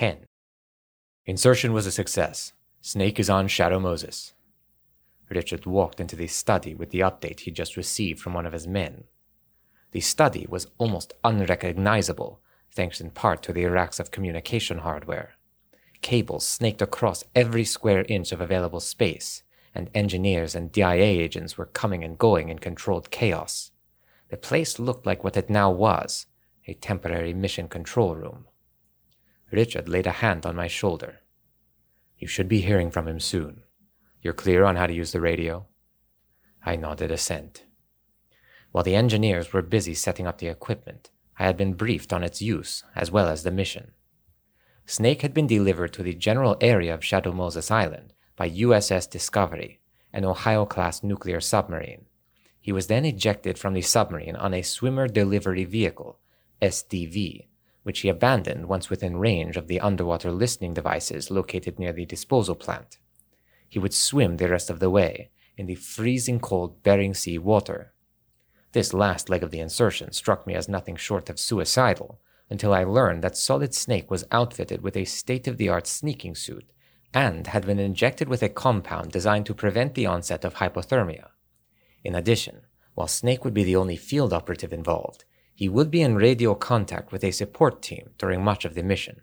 10. Insertion was a success. Snake is on Shadow Moses. Richard walked into the study with the update he just received from one of his men. The study was almost unrecognizable, thanks in part to the racks of communication hardware. Cables snaked across every square inch of available space, and engineers and DIA agents were coming and going in controlled chaos. The place looked like what it now was a temporary mission control room. Richard laid a hand on my shoulder. You should be hearing from him soon. You're clear on how to use the radio? I nodded assent. While the engineers were busy setting up the equipment, I had been briefed on its use as well as the mission. Snake had been delivered to the general area of Shadow Moses Island by USS Discovery, an Ohio class nuclear submarine. He was then ejected from the submarine on a swimmer delivery vehicle, SDV, which he abandoned once within range of the underwater listening devices located near the disposal plant. He would swim the rest of the way in the freezing cold Bering Sea water. This last leg of the insertion struck me as nothing short of suicidal until I learned that Solid Snake was outfitted with a state of the art sneaking suit and had been injected with a compound designed to prevent the onset of hypothermia. In addition, while Snake would be the only field operative involved, he would be in radio contact with a support team during much of the mission.